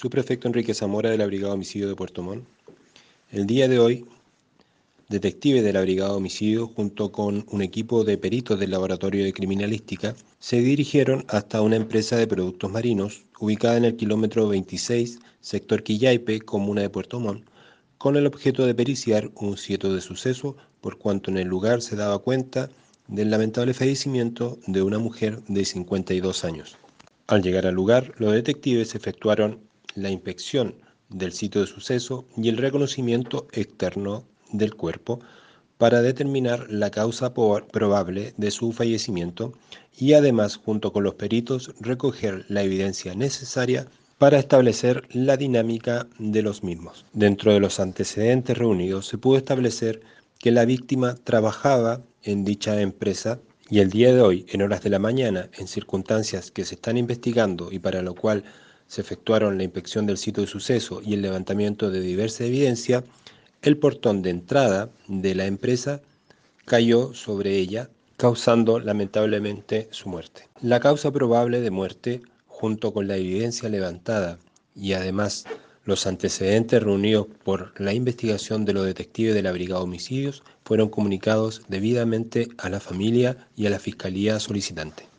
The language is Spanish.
subprefecto Enrique Zamora de la Brigada Homicidio de Puerto Montt. El día de hoy, detectives de la Brigada Homicidio, junto con un equipo de peritos del Laboratorio de Criminalística, se dirigieron hasta una empresa de productos marinos ubicada en el kilómetro 26, sector Quillaipe, comuna de Puerto Montt, con el objeto de periciar un sitio de suceso, por cuanto en el lugar se daba cuenta del lamentable fallecimiento de una mujer de 52 años. Al llegar al lugar, los detectives efectuaron la inspección del sitio de suceso y el reconocimiento externo del cuerpo para determinar la causa probable de su fallecimiento y además junto con los peritos recoger la evidencia necesaria para establecer la dinámica de los mismos. Dentro de los antecedentes reunidos se pudo establecer que la víctima trabajaba en dicha empresa y el día de hoy, en horas de la mañana, en circunstancias que se están investigando y para lo cual se efectuaron la inspección del sitio de suceso y el levantamiento de diversa evidencia, el portón de entrada de la empresa cayó sobre ella, causando lamentablemente su muerte. La causa probable de muerte, junto con la evidencia levantada y además los antecedentes reunidos por la investigación de los detectives de la Brigada Homicidios fueron comunicados debidamente a la familia y a la Fiscalía solicitante.